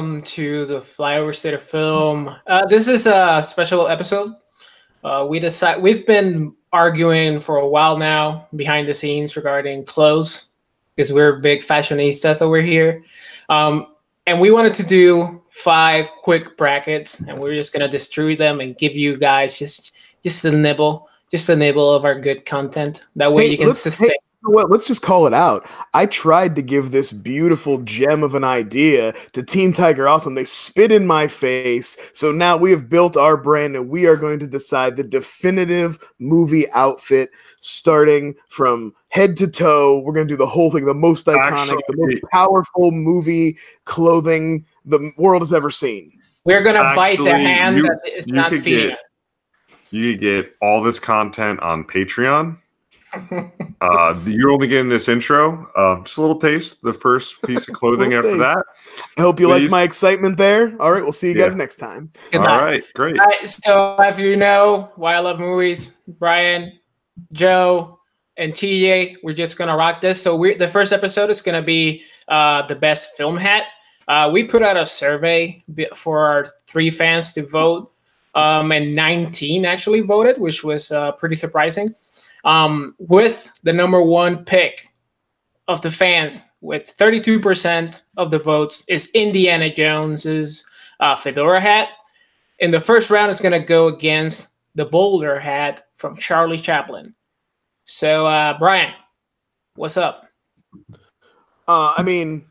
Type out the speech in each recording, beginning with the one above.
welcome to the Flyover State of Film. Uh, this is a special episode. Uh, we decide we've been arguing for a while now behind the scenes regarding clothes because we're big fashionistas over here, um, and we wanted to do five quick brackets, and we're just gonna distribute them and give you guys just just a nibble, just a nibble of our good content. That way Hey, you can hey, sustain. You know what? Let's just call it out. I tried to give this beautiful gem of an idea to Team Tiger Awesome. They spit in my face. So now we have built our brand and we are going to decide the definitive movie outfit starting from head to toe. We're going to do the whole thing, the most iconic, the most powerful movie clothing the world has ever seen. We're gonna bite the hand you- that is not feeding get- You could get all this content on Patreon. uh, you're only getting this intro, uh, just a little taste. The first piece of clothing after taste. that. I hope you like my excitement there. All right, we'll see you Yeah. guys next time. Good All great. All right, so if you know why I love movies, Brian, Joe, and TJ, we're just gonna rock this. So we the first episode is gonna be uh, the best film hat. Uh, we put out a survey for our three fans to vote, um, and 19 actually voted, which was uh, pretty surprising. Um, with the number one pick of the fans, with 32% of the votes, is Indiana Jones's uh, fedora hat in the first round it's going to go against the boulder hat from charlie chaplin so uh brian what's up Uh, I mean,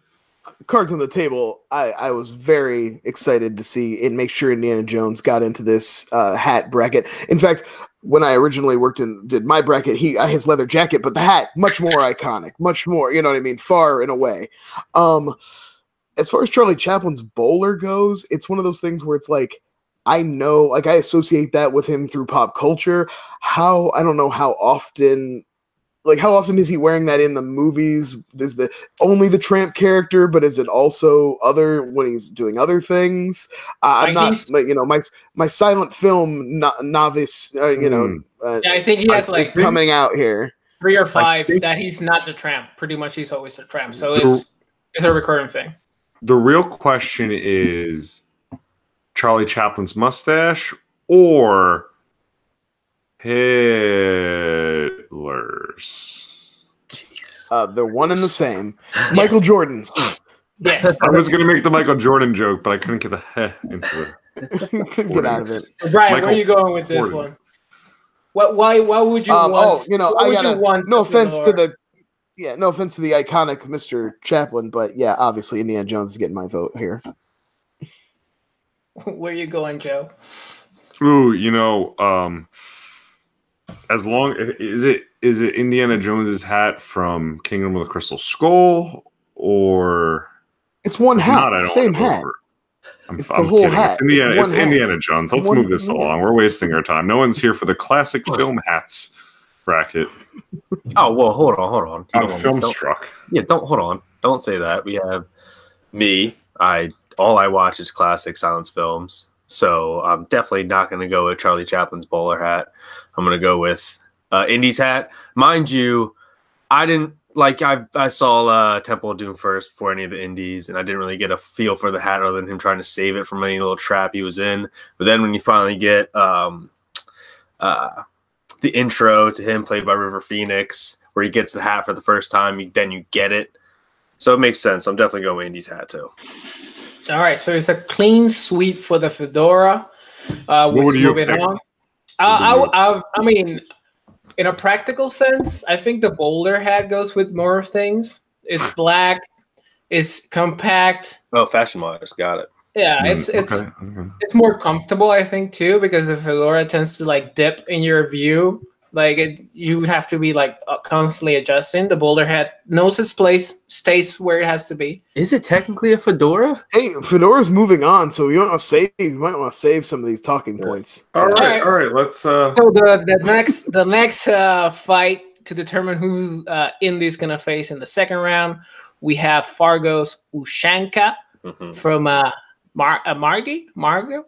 cards on the table. I, I was very excited to see and make sure Indiana Jones got into this uh, hat bracket. In fact, when I originally worked in did my bracket, he his leather jacket, but the hat much more iconic, much more. You know what I mean? Far and away. Um, as far as Charlie Chaplin's bowler goes, it's one of those things where it's like. I know, like, I associate that with him through pop culture. How I don't know how often like how often is he wearing that in the movies? Is the only the tramp character but is it also other when he's doing other things? Uh, i'm not like you know my my silent film no, novice uh, you know uh, yeah, i think he has is like coming out here. three or five think- that he's not the tramp. Pretty much he's always a tramp so The- it's it's a recurring thing. The real question is Charlie Chaplin's mustache or Hitler's. uh they're one and the same. Michael jordan's. Yes. I was gonna make the Michael Jordan joke, but I couldn't get the heh into couldn't get out of it. so brian where are you going with this Jordan. one? What why why would you um, want oh you know i gotta you want no offense to the yeah no offense to the iconic mr chaplin but yeah obviously indiana jones is getting my vote here. Where are you going joe? Ooh, you know, um, as long is it is it Indiana Jones's hat from Kingdom of the Crystal Skull or it's one hat not? same hat. I'm, It's the I'm whole kidding. hat. It's Indiana. It's It's, one hat. Indiana Jones. Let's One- move this along. We're wasting our time. No one's here for the classic film hats bracket. Oh well, hold on, hold on. I'm don't- film don't- struck. Yeah, don't hold on. Don't say that. We have me. I all I watch is classic silence films. So I'm definitely not going to go with Charlie Chaplin's bowler hat. I'm going to go with uh, Indy's hat. Mind you, I didn't like. I I saw uh, Temple of Doom first before any of the Indies, and I didn't really get a feel for the hat other than him trying to save it from any little trap he was in. But then when you finally get um, uh, the intro to him played by River Phoenix, where he gets the hat for the first time, you, then you get it. So it makes sense. I'm definitely going with Indy's hat too. All right, so it's a clean sweep for the fedora. Uh, we're would you pick? on. Uh, I, I, I mean, in a practical sense, I think the boulder hat goes with more things. It's black, it's compact. Oh, fashion wise, got it. Yeah, Mm, it's it's okay, okay. it's more comfortable, I think, too, because the fedora tends to like dip in your view. Like it, you have to be like uh, constantly adjusting. The boulder hat knows its place, stays where it has to be. Is it technically a fedora? Hey, Fedora's moving on, so you might want to save. You might want to save some of these talking points. All right, Alright. all right. Let's. uh So the the next the next uh, fight to determine who uh, Indy's gonna face in the second round, we have Fargo's Ushanka Mhm. from uh, Mar uh, Margie Margo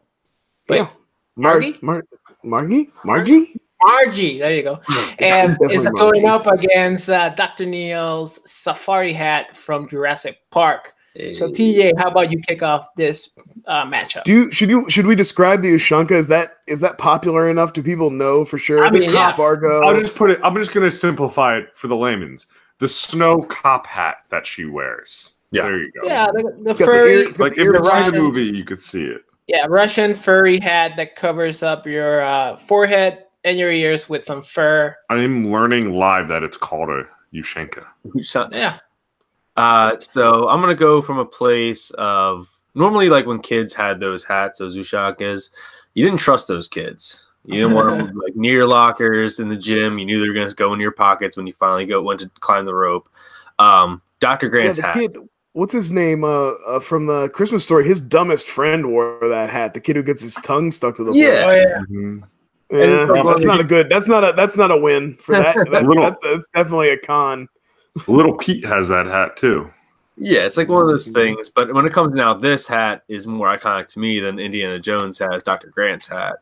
Yeah, Mar- Margie? Mar- Margie, Margie. Margie. RG, there you go. And Definitely is going up against uh, Dr. Neil's safari hat from Jurassic Park. So TJ, how about you kick off this uh, matchup? Do you, should you should we describe the Ushanka? Is that is that popular enough? Do people know for sure? I mean, yeah. Fargo. I'll just put it. I'm just gonna simplify it for the layman's. The snow cop hat that she wears. Yeah. There you go. yeah, the, the It's the furry, ear- Like the if ear it's in the Russians. movie, you could see it. yeah, Russian furry hat that covers up your uh, forehead and your ears with some fur. I'm learning live that it's called a Yushenka. Yeah, Uh, so I'm gonna go from a place of normally like when kids had those hats, those ushakas, you didn't trust those kids. You didn't want them like near your lockers in the gym. You knew they were gonna go in your pockets when you finally go went to climb the rope. Um, Dr. Yeah, Grant's the hat. kid. What's his name? Uh, uh, from the Christmas story. His dumbest friend wore that hat. The kid who gets his tongue stuck to the Yeah. oh yeah. Mhm. Yeah, And that's not a good. That's not a. That's not a win for that. that Little- that's, that's definitely a con. Little Pete has that hat too. Yeah, it's like one of those things. But when it comes now, this hat is more iconic to me than Indiana Jones has Dr. Grant's hat.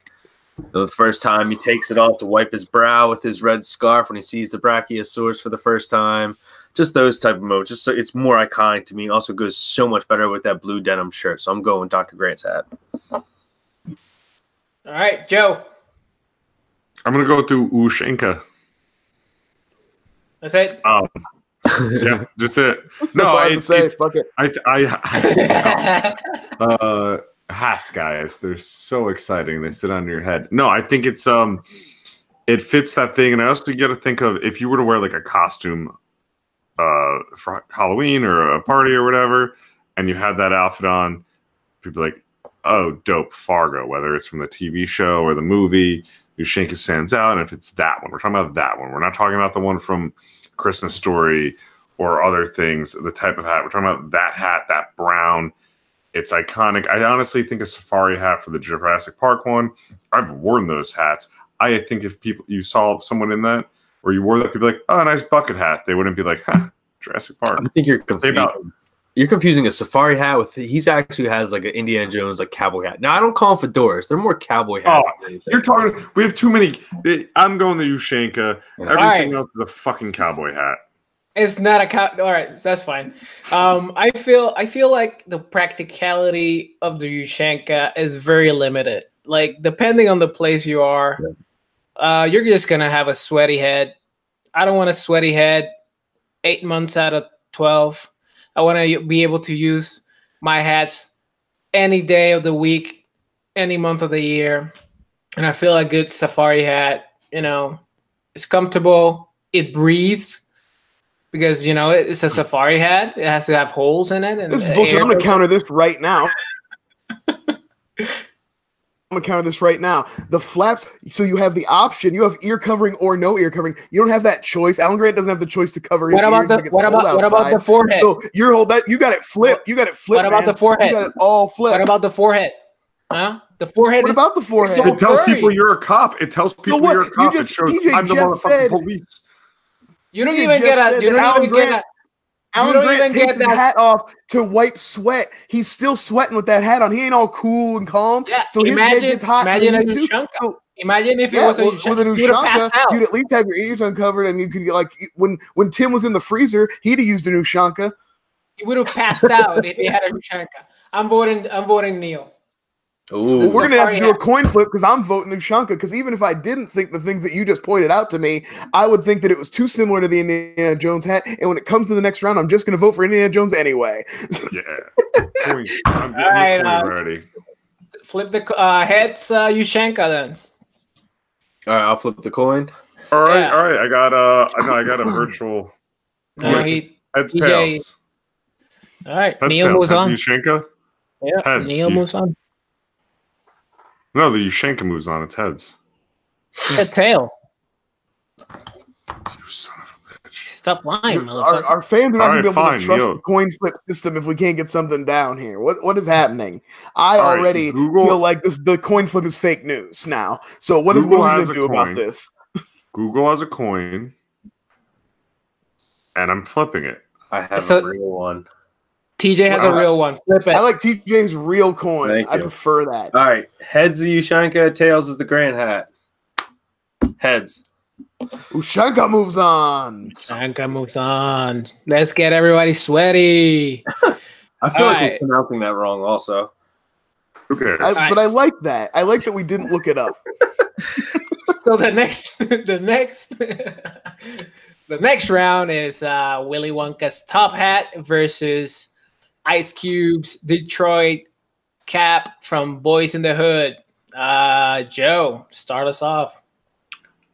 The first time he takes it off to wipe his brow with his red scarf when he sees the Brachiosaurus for the first time. Just those type of moments. Just so it's more iconic to me. It also goes so much better with that blue denim shirt. So I'm going with Dr. Grant's hat. All right, Joe. I'm gonna go to Ushenka. That's it. Um, yeah, just it. No, I have it's, say. it's Fuck it. I, I, uh hats guys they're so exciting they sit on your head no i think it's um it fits that thing and i also get to think of if you were to wear like a costume uh for halloween or a party or whatever and you had that outfit on people like oh dope fargo whether it's from the tv show or the movie Ushanka stands out and if it's that one we're talking about that one we're not talking about the one from christmas story or other things the type of hat we're talking about that hat that brown it's iconic. I honestly think a safari hat for the Jurassic Park one. I've worn those hats. I think if people you saw someone in that or you wore that, people like, oh, nice bucket hat. They wouldn't be like, huh, Jurassic Park. I think you're confusing. about You're confusing a safari hat with he's actually has like an Indiana Jones like cowboy hat. Now I don't call them fedoras; they're more cowboy hats. Oh, you're talking. We have too many. I'm going the Ushanka. Everything right. else is a fucking cowboy hat. It's not a cow. All right, so that's fine. Um, I feel I feel like the practicality of the Ushanka is very limited. Like depending on the place you are, uh, you're just gonna have a sweaty head. I don't want a sweaty head. Eight months out of twelve, I want to be able to use my hats any day of the week, any month of the year, and I feel a good safari hat. You know, it's comfortable. It breathes because you know it's a hmm. safari hat. It has to have holes in it. And This is bullshit. I'm gonna counter this right now. I'm gonna counter this right now. The flaps, so you have the option. You have ear covering or no ear covering. You don't have that choice. Alan Grant doesn't have the choice to cover his What about ears the if it what about what about the forehead? So you're hold that you got it flipped. You got it flipped. What about man. the forehead? You got it all flipped. what about the forehead? Huh? The forehead. What is- about the forehead? So It tells furry. people you're a cop. It tells people what? you're a You cop. just- it shows TJ I'm the just motherfucking said- police. you don't even get a. You don't Alan even get Grant- a. Alan don't Grant even takes get his that- hat off to wipe sweat. He's still sweating with that hat on. He ain't all cool and calm. Yeah, so his head imagine- gets hot. imagine a you too. So, Imagine if it yeah, was a with, a new Shanka, you'd at least have your ears uncovered, and you could like when when Tim was in the freezer, he'd have used a new Shanka. You would have passed out if he had a Ushanka. I'm voting. I'm voting Neil. Ooh, This We're gonna have to do a coin flip because I'm voting Ushanka. Because even if I didn't think the things that you just pointed out to me, I would think that it was too similar to the Indiana Jones hat. And when it comes to the next round, I'm just gonna vote for Indiana Jones anyway. Yeah. Point. I'm getting All right, the uh, ready. Flip the uh, heads, uh, Ushanka then. all right, I'll flip the coin. All right, Yeah. all right. I got uh, I know I got a virtual No, he. heads TJ. tails. All right, Heads Neil tails. moves Heads on. Yushenka? Yeah, heads. Neil You- moves on. No, the Yushenka moves on. It's heads. The tail. You son of a bitch. Stop lying, Our, motherfucker. our fans are not All gonna be able fine, to trust Neil. the coin flip system if we can't get something down here. What what is happening? I All right, already Google- feel like this the coin flip is fake news now. So what is Google what are we has gonna a do about this? Google has a coin, and I'm flipping it. I have So- a real one. TJ has a real one. Flip it. I like TJ's real coin. Thank I you. prefer that. All right, heads the Ushanka, tails is the Grant hat. Heads. Ushanka moves on. Ushanka moves on. Let's get everybody sweaty. I feel like Alright. we're pronouncing that wrong. Also, Who cares? I, but I like that. I like that we didn't look it up. so the next the next the next round is uh Willy Wonka's top hat versus Ice Cube's Detroit cap from Boyz n the Hood. Uh Joe, start us off.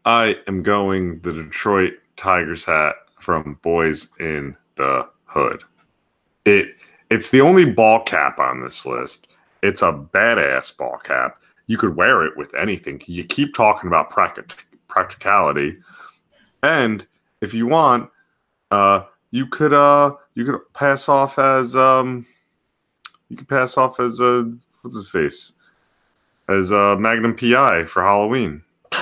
I am going the Detroit Tigers hat from Boyz n the Hood. It it's the only ball cap on this list. It's a badass ball cap. You could wear it with anything. You keep talking about practic- practicality, and if you want, uh, you could uh, you could pass off as um, you could pass off as uh, what's his face as uh, Magnum PI for Halloween.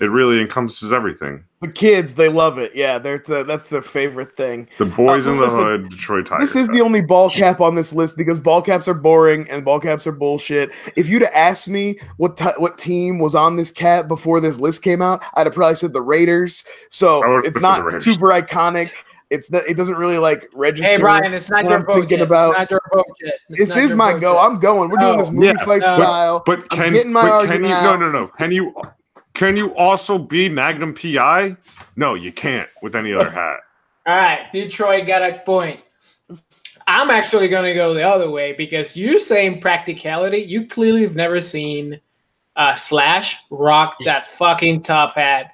It really encompasses everything. The kids, they love it. Yeah, they're that's their favorite thing. The boys Uh, in the listen, hood, Detroit Tigers. This is the only ball cap on this list because ball caps are boring and ball caps are bullshit. If you'd have asked me what ti what team was on this cap before this list came out, I'd have probably said the Raiders. So it's not super iconic. It's not, it doesn't really like register. Hey Brian, it's not your I'm vote thinking yet. about- It's not your vote yet. It's This is my go. yet. I'm going. We're doing this movie Yeah, fight no. style. But I'm can, getting my but can argument you no no no can you can you also be Magnum PI? No, you can't with any other hat. All right, Detroit got a point. I'm actually going to go the other way because you're saying practicality. You clearly have never seen uh, Slash rock that fucking top hat.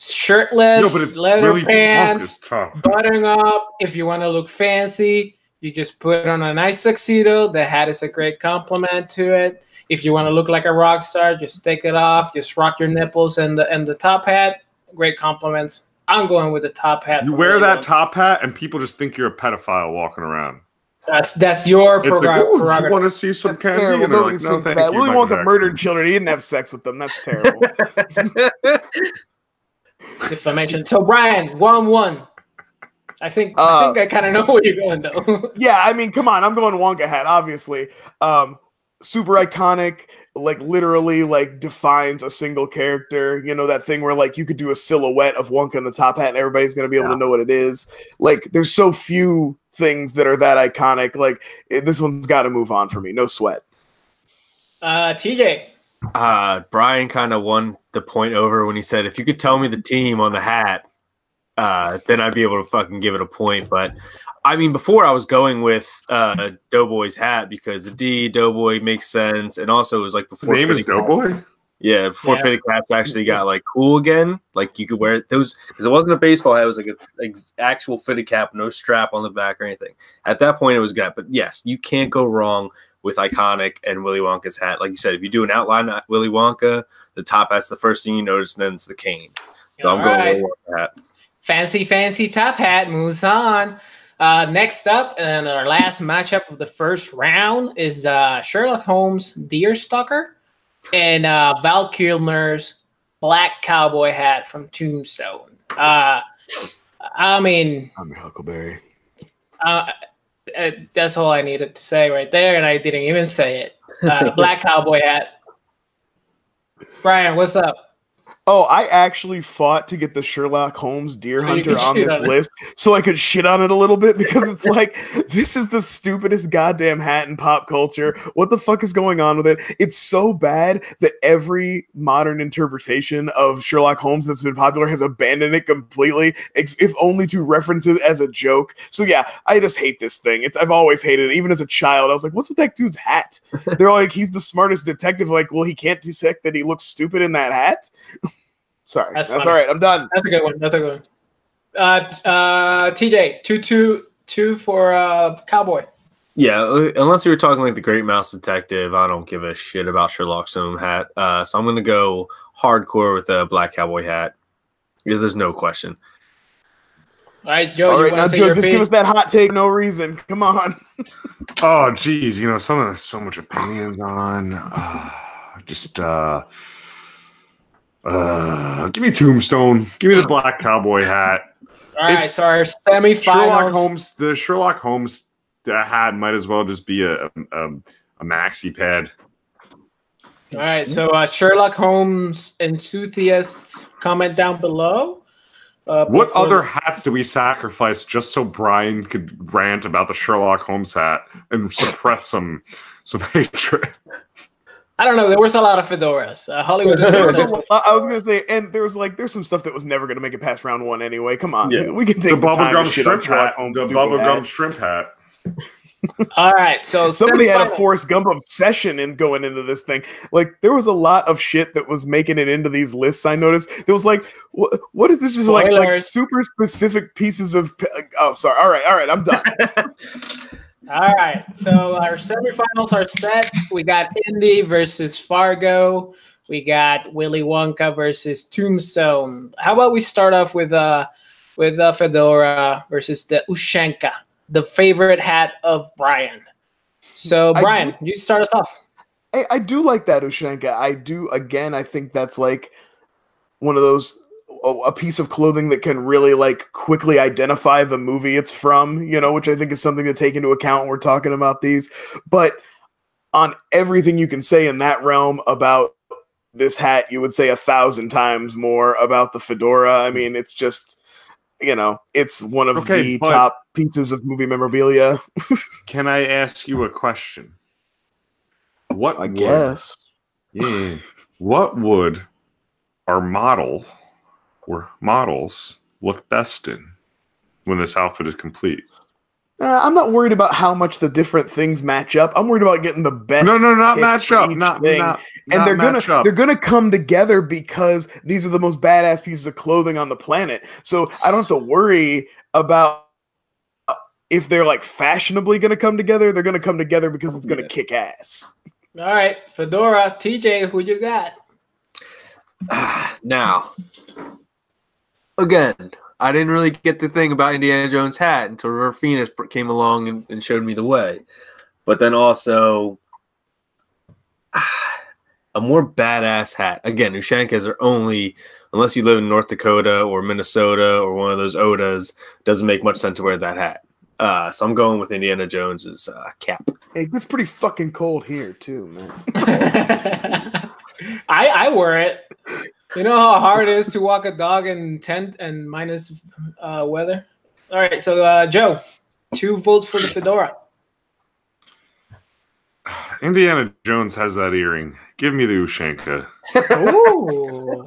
Shirtless, no, but it's leather really pants, tough. button up. If you want to look fancy, you just put on a nice tuxedo. The hat is a great compliment to it. If you want to look like a rock star, just take it off. Just rock your nipples and the and the top hat. Great compliments. I'm going with the top hat. You wear that Wonka. top hat, and people just think you're a pedophile walking around. That's that's your It's like, prerog- oh, do you want to see some That's candy? terrible. And they're like, no, thank that. you. Willy Michael Wonka Jackson." murdered children. He didn't have sex with them. That's terrible. defamation. So Brian, one one. I think I Uh, think I kind of know where you're going though. yeah, I mean, come on. I'm going Wonka hat, obviously. Um, super iconic, like literally like defines a single character. You know, that thing where like you could do a silhouette of Wonka in the top hat and everybody's gonna be able Yeah. to know what it is. Like there's so few things that are that iconic. Like it, this one's gotta move on for me. No sweat. Uh, TJ. Uh, Brian kind of won the point over when he said, "If you could tell me the team on the hat, uh, then I'd be able to fucking give it a point." But I mean, before I was going with uh, Doughboy's hat because the D Doughboy makes sense, and also it was like His before name is fitted cap- Doughboy. Yeah, before Yeah. fitted caps actually got like cool again. Like you could wear those because it wasn't a baseball hat; it was like an ex- actual fitted cap, no strap on the back or anything. At that point, it was good. But yes, you can't go wrong with iconic and Willy Wonka's hat. Like you said, if you do an outline of Willy Wonka, the top hat's the first thing you notice, and then it's the cane. So I'm going right. Willy Wonka hat. Fancy, fancy top hat moves on. Uh, next up, and our last matchup of the first round is uh, Sherlock Holmes' Deerstalker and uh, Val Kilmer's black cowboy hat from Tombstone. Uh, I mean, I'm your Huckleberry. Uh, that's all I needed to say right there, and I didn't even say it. Uh, black cowboy hat. Brian, what's up? Oh, I actually fought to get the Sherlock Holmes Deer So Hunter on this on list so I could shit on it a little bit because it's like this is the stupidest goddamn hat in pop culture. What the fuck is going on with it? It's so bad that every modern interpretation of Sherlock Holmes that's been popular has abandoned it completely, if only to reference it as a joke. So yeah, I just hate this thing. It's I've always hated it. Even as a child, I was like, "What's with that dude's hat?" They're like, "He's the smartest detective." Like, well, he can't dissect that he looks stupid in that hat. Sorry, That's that's, all right. I'm done. That's a good one. That's a good one. Uh, uh, TJ, two, two, two for uh, Cowboy. Yeah, uh, unless you were talking like the Great Mouse Detective, I don't give a shit about Sherlock's Holmes hat. Uh, so I'm gonna go hardcore with a black cowboy hat. Yeah, there's no question. All right, Joe, All you right, now Joe, just pick? give us that hot take. No reason. Come on. Oh, geez, you know, some of so much opinions on. Uh, just uh, uh, give me Tombstone. Give me the black cowboy hat. All right, it's- so our Sherlock. Holmes. The Sherlock Holmes uh, hat might as well just be a a, a maxi pad. All right, so uh, Sherlock Holmes enthusiasts, comment down below. Uh, What other hats do we sacrifice just so Brian could rant about the Sherlock Holmes hat and suppress some some hatred? I don't know. There was a lot of fedoras. Uh, Hollywood is There was a successful. lot- I was gonna say, and there was like there's some stuff that was never gonna make it past round one anyway. Come on, Yeah. we can take the, time to bubblegum shrimp hat. The bubblegum shrimp hat. All right, so Somebody had a semifinal. Forrest Gump obsession in going into this thing. Like there was a lot of shit that was making it into these lists. I noticed there was like, what, what is this? Is like like super specific pieces of. Oh, sorry. All right, all right. I'm done. All right, so our semifinals are set. We got Indy versus Fargo. We got Willy Wonka versus Tombstone. How about we start off with uh with uh, Fedora versus the Ushanka, the favorite hat of Brian. So Brian, you start us off. I, I do like that Ushanka. I do. Again, I think that's like one of those a, a piece of clothing that can really like quickly identify the movie it's from. You know, which I think is something to take into account when we're talking about these. But on everything you can say in that realm about this hat, you would say a thousand times more about the fedora. I mean, it's just. You know, it's one of Okay, the top pieces of movie memorabilia. Can I ask you a question? What I would- guess. Yeah. What would our model or models look best in when this outfit is complete? Uh, I'm not worried about how much the different things match up. I'm worried about getting the best. No, no, not match up. each Not, thing. not, and not they're gonna up. they're gonna come together because these are the most badass pieces of clothing on the planet. So I don't have to worry about if they're like fashionably gonna come together. They're gonna come together because it's gonna kick ass. All right, Fedora, TJ, who you got? now, again, I didn't really get the thing about Indiana Jones' hat until River Phoenix came along and, and showed me the way. But then also, a more badass hat. Again, Ushankas are only, unless you live in North Dakota or Minnesota or one of those Odas, doesn't make much sense to wear that hat. Uh, so I'm going with Indiana Jones's uh, cap. Hey, it's pretty fucking cold here too, man. I I wear it. You know how hard it is to walk a dog in tent and minus uh, weather. All right, so uh, Joe, two votes for the fedora. Indiana Jones has that earring. Give me the Ushanka. Ooh.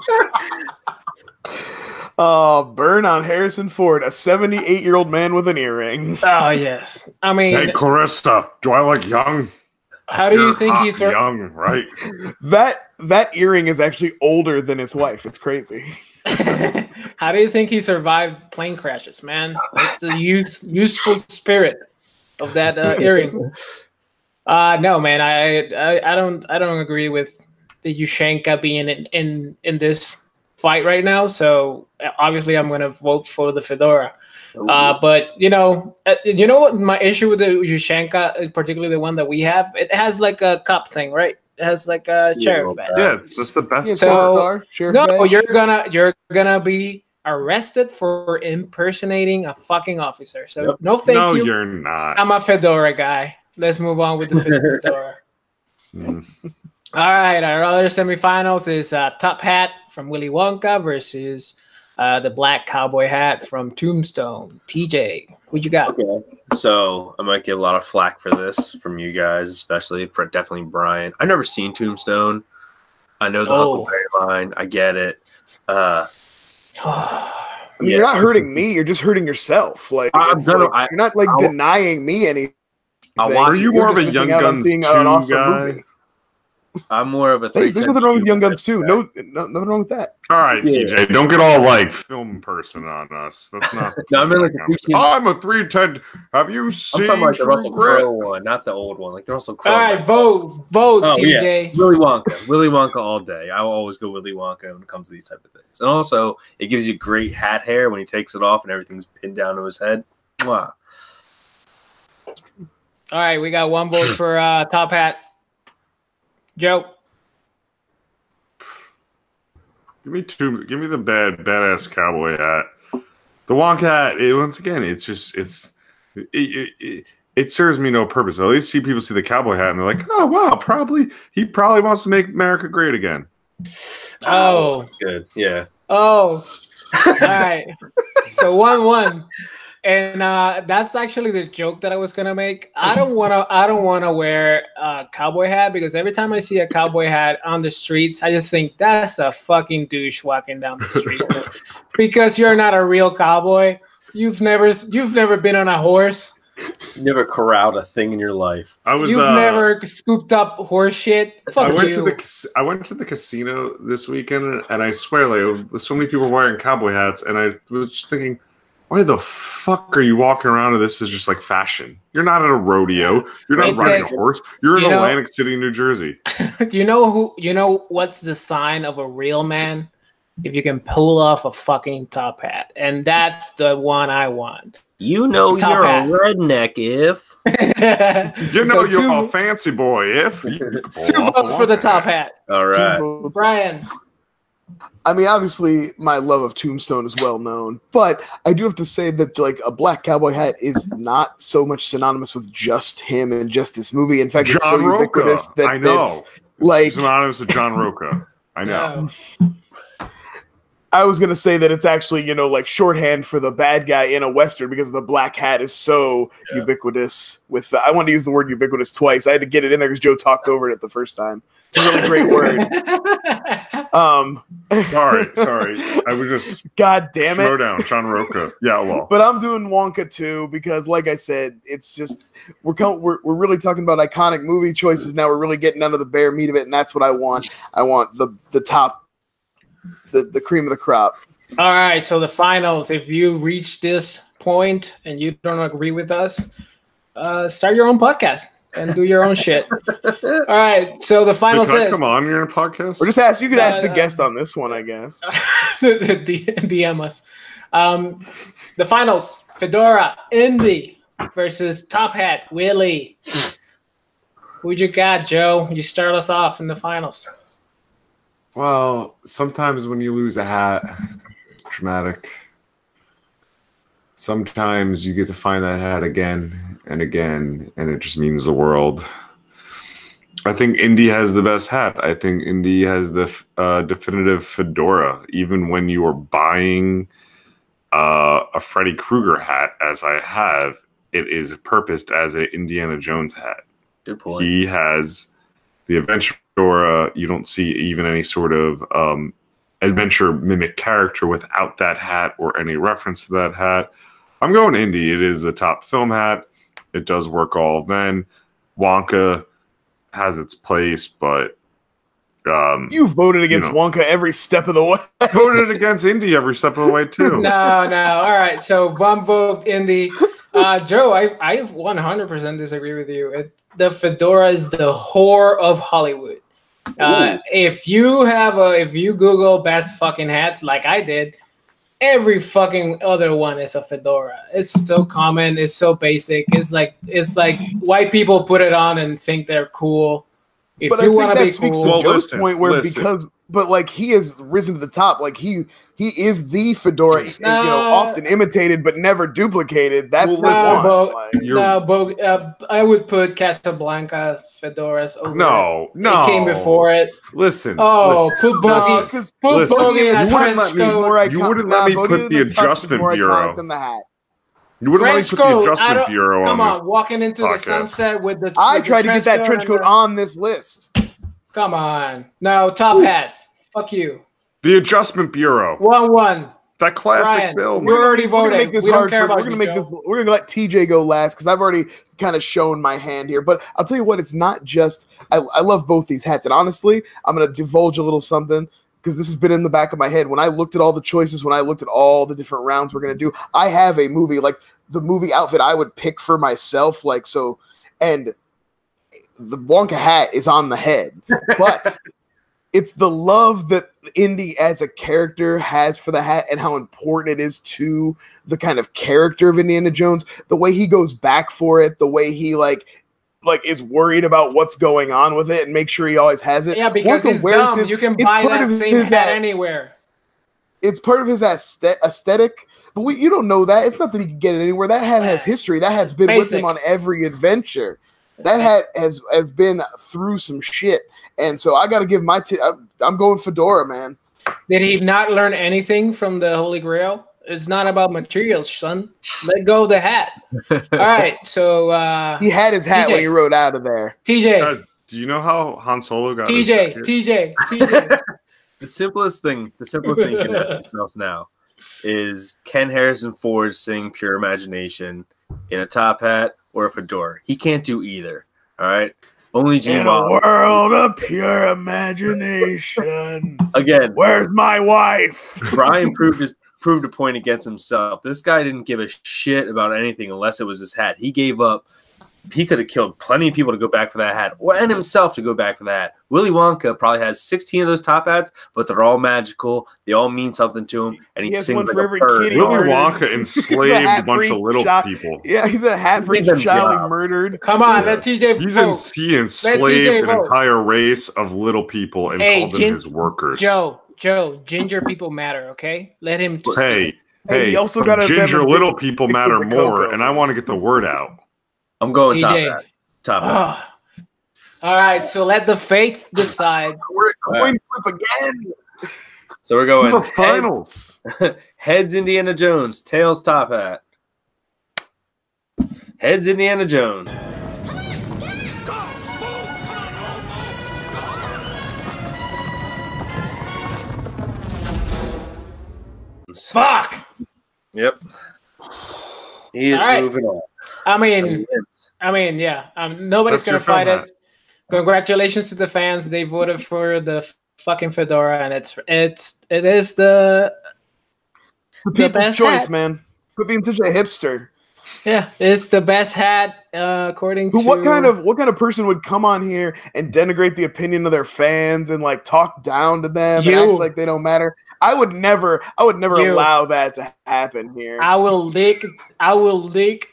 Oh, burn on Harrison Ford, a 78 year old man with an earring. Oh yes. I mean, Hey, Carissa, do I look young? How do you You're think he's? young, right? That that earring is actually older than his wife. It's crazy. how do you think he survived plane crashes, man? That's the youth, useful spirit of that uh, earring. Uh no, man. I, I I don't I don't agree with the Yushenka being in in in this fight right now. So uh, obviously, I'm gonna vote for the fedora. Uh, but you know, uh, you know what my issue with the Yushenka, uh, particularly the one that we have, it has like a cup thing, right? It has like a Yeah, sheriff well, badge. Yeah, it's- that's the best. Yeah, So- Star, Sheriff No, badge. you're gonna you're gonna be arrested for impersonating a fucking officer. So Yep. no, thank no, you. you're not. I'm a fedora guy. Let's move on with the fedora. Mm. All right, our other semifinals is uh, Top Hat from Willy Wonka versus uh, the Black Cowboy Hat from Tombstone. TJ, who you got? Okay. So I might get a lot of flack for this from you guys, especially for definitely Brian. I've never seen Tombstone. I know the Oh. Huckleberry line. I get it. Uh, I mean, Yeah. You're not hurting me. You're just hurting yourself. Like, I'm like- I- you're not like I'll- denying me anything. I'll watch Are you more of a Young out on Guns seeing an 2 awesome guy? movie. I'm more of a. Hey, there's nothing wrong with Young. Guns too. No, no, nothing wrong with that. All right, Yeah. TJ, don't get all like film person on us. That's not. No, I mean, like, the conversation. 310 I'm a three ten. Have you I'm seen talking like the True Russell Crowe one, not the old one. Like the Russell Crowe. All right, one. vote, vote, Oh, yeah. TJ. Willy Wonka. Willy Wonka all day. I will always go Willy Wonka when it comes to these type of things. And also, it gives you great hat hair when he takes it off and everything's pinned down to his head. Wow. All right, we got one vote for uh, Top Hat. Joe. Give me two. Give me the bad badass cowboy hat. The Wonka hat. It, once again, it's just it's it, it, it, it serves me no purpose. I at least see people see the cowboy hat and they're like, oh wow, probably he probably wants to make America great again. Oh, oh. Good. Yeah. oh. All right. So one one. And uh, that's actually the joke that I was gonna make. I don't wanna I don't wanna wear a cowboy hat because every time I see a cowboy hat on the streets, I just think that's a fucking douche walking down the street. because you're not a real cowboy. You've never you've never been on a horse. You never corralled a thing in your life. I was. You've uh, never scooped up horse shit. Fuck I went you. to the I went to the casino this weekend, and I swear, like, so many people wearing cowboy hats, and I was just thinking, why the fuck are you walking around? And this is just like fashion. You're not at a rodeo. You're not It riding a horse. You're in you know- Atlantic City, New Jersey. you know who you know what's the sign of a real man? If you can pull off a fucking top hat. And that's the one I want. You know Top you're hat. a redneck if You know So you're two, a fancy boy. If you two votes for the top hat. hat. all right. Brian. I mean, obviously, my love of Tombstone is well known, but I do have to say that like a black cowboy hat is not so much synonymous with just him and just this movie. In fact, it's so Roca. ubiquitous that I know. it's like synonymous with John Roca. I know. No. I was gonna say that it's actually you know like shorthand for the bad guy in a western because the black hat is so Yeah. ubiquitous. With I wanted to use the word ubiquitous twice. I had to get it in there because Joe talked over it the first time. It's a really great word. Um, Sorry, sorry. I was just God damn slow it. down, John Roca. Yeah, well. But I'm doing Wonka too because, like I said, it's just we're co- we're we're really talking about iconic movie choices now. We're really getting down to the bare meat of it, and that's what I want. I want the the top, the the cream of the crop. All right, so the finals. If you reach this point and you don't agree with us, uh, start your own podcast and do your own shit. All right, so the Hey, finals can I is come on your podcast? Or just ask. You could ask the Uh, guest on this one, I guess. D- DM us. Um, the finals: Fedora, Indy versus Top Hat, Willy. Who'd you got, Joe? You start us off in the finals. Well, sometimes when you lose a hat, it's traumatic. Sometimes you get to find that hat again and again, and it just means the world. I think Indy has the best hat. I think Indy has the uh, definitive fedora. Even when you are buying uh, a Freddy Krueger hat, as I have, it is purposed as an Indiana Jones hat. Good point. He has the adventure fedora. You don't see even any sort of um, adventure mimic character without that hat or any reference to that hat. I'm going Indy. It is the top film hat. It does work all then. Wonka has its place, but um, You voted against know. Wonka every step of the way. voted against Indy every step of the way too. No, no. All right, so one vote Indy. Uh, Joe, I I 100% disagree with you. It, the fedora is the whore of Hollywood. Uh, if you have a if you Google best fucking hats like I did, every fucking other one is a fedora. It's so common. It's so basic. It's like it's like white people put it on and think they're cool. If but I you think want that to be speaks cool, to Well, Joe's listen, point where listen. because but like he has risen to the top. Like he he is the fedora, you know, often imitated but never duplicated. That's Well, the listen, one. Bo- Like, no, Bo- uh, I would put Casablanca fedoras over. it. no, no. It came before it. Listen. Oh, listen. put Bogey. because Put Listen, Bogey in a you wouldn't trench let me- coat. you wouldn't let me put the Adjustment Bureau. Than the hat. You wouldn't let me Trench put the adjustment don't- bureau Come on on, walking into the sunset with the. I with the tried to get that trench coat on this list. Come on, no top hat. Fuck you. The Adjustment Bureau. One one. That classic Brian, film. You're already We're gonna voting. make this We don't hard care for- about We're gonna you, make Joe. this. We're gonna let TJ go last because I've already kind of shown my hand here. But I'll tell you what, it's not just. I, I love both these hats, and honestly, I'm gonna divulge a little something because this has been in the back of my head. When I looked at all the choices, when I looked at all the different rounds we're gonna do, I have a movie like the movie outfit I would pick for myself. Like so, and the Wonka hat is on the head, but. It's the love that Indy as a character has for the hat and how important it is to the kind of character of Indiana Jones, the way he goes back for it, the way he like like is worried about what's going on with it and make sure he always has it. Yeah, because Wonka wears dumb. this- you can buy that same his hat anywhere. It's part of his aesthetic. But we, you don't know that. It's not that he can get it anywhere. That hat has history. That hat's been with him on every adventure. That hat has has been through some shit. And so I got to give my t- I'm, I'm going Fedora, man. Did he not learn anything from the Holy Grail? It's not about materials, son. Let go of the hat. All right, so uh, He had his hat TJ. when he rode out of there. TJ, Guys, do you know how Han Solo got TJ, jacket? TJ, TJ. The simplest thing, the simplest thing you can ask yourselves now is Ken Harrison Ford sing Pure Imagination in a top hat or a fedora? He can't do either. All right. Only Gene In a world of pure imagination, Again, where's my wife? Brian proved his proved a point against himself. This guy didn't give a shit about anything unless it was his hat. He gave up. He could have killed plenty of people to go back for that hat, or and himself to go back for that. Willy Wonka probably has 16 of those top hats, but they're all magical. They all mean something to him, and he, He sings like for a every bird. kitty. Willy Artist. Wonka enslaved a hat bunch of little shop. people. Yeah, he's a hat for each Give child he murdered. Come on, let TJ He's in, he enslaved TJ an entire race of little people and Hey, called them his workers. Joe, Joe, ginger people matter. Okay, let him. Hey, Hey, hey, he also got a ginger a little people matter more, cocoa. and I want to get the word out. I'm going top hat. Top hat. Oh. All right, so let the fates decide. We're at coin flip again. So we're going To the finals. heads Indiana Jones, tails top hat. Heads Indiana Jones. Fuck. Yep. He is All right. moving on. I mean, I mean, yeah. Um, nobody's That's gonna fight film it. Congratulations to the fans. They voted for the fucking fedora, and it's it's it is the The people's best choice, hat. man. Quit being such a hipster. yeah it's the best hat uh, according Who? to What kind of what kind of person would come on here and denigrate the opinion of their fans and like talk down to them and act like they don't matter? I would never. I would never You. allow that to happen here. I will leak I will leak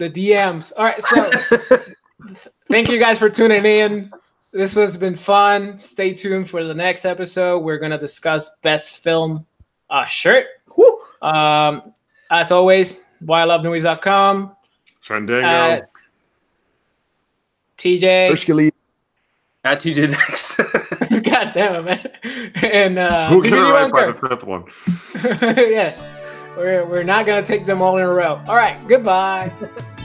the DMs. All right, so thank you guys for tuning in. This has been fun. Stay tuned for the next episode. We're gonna discuss best film uh, shirt. Um, as always, whylovemovies.com. Trendango. Uh, TJ, Hershkely. At TJ Next. God damn it, man. And uh, Who get it Vinny right by the fifth one? yes, we're, we're not gonna take them all in a row. All right, goodbye.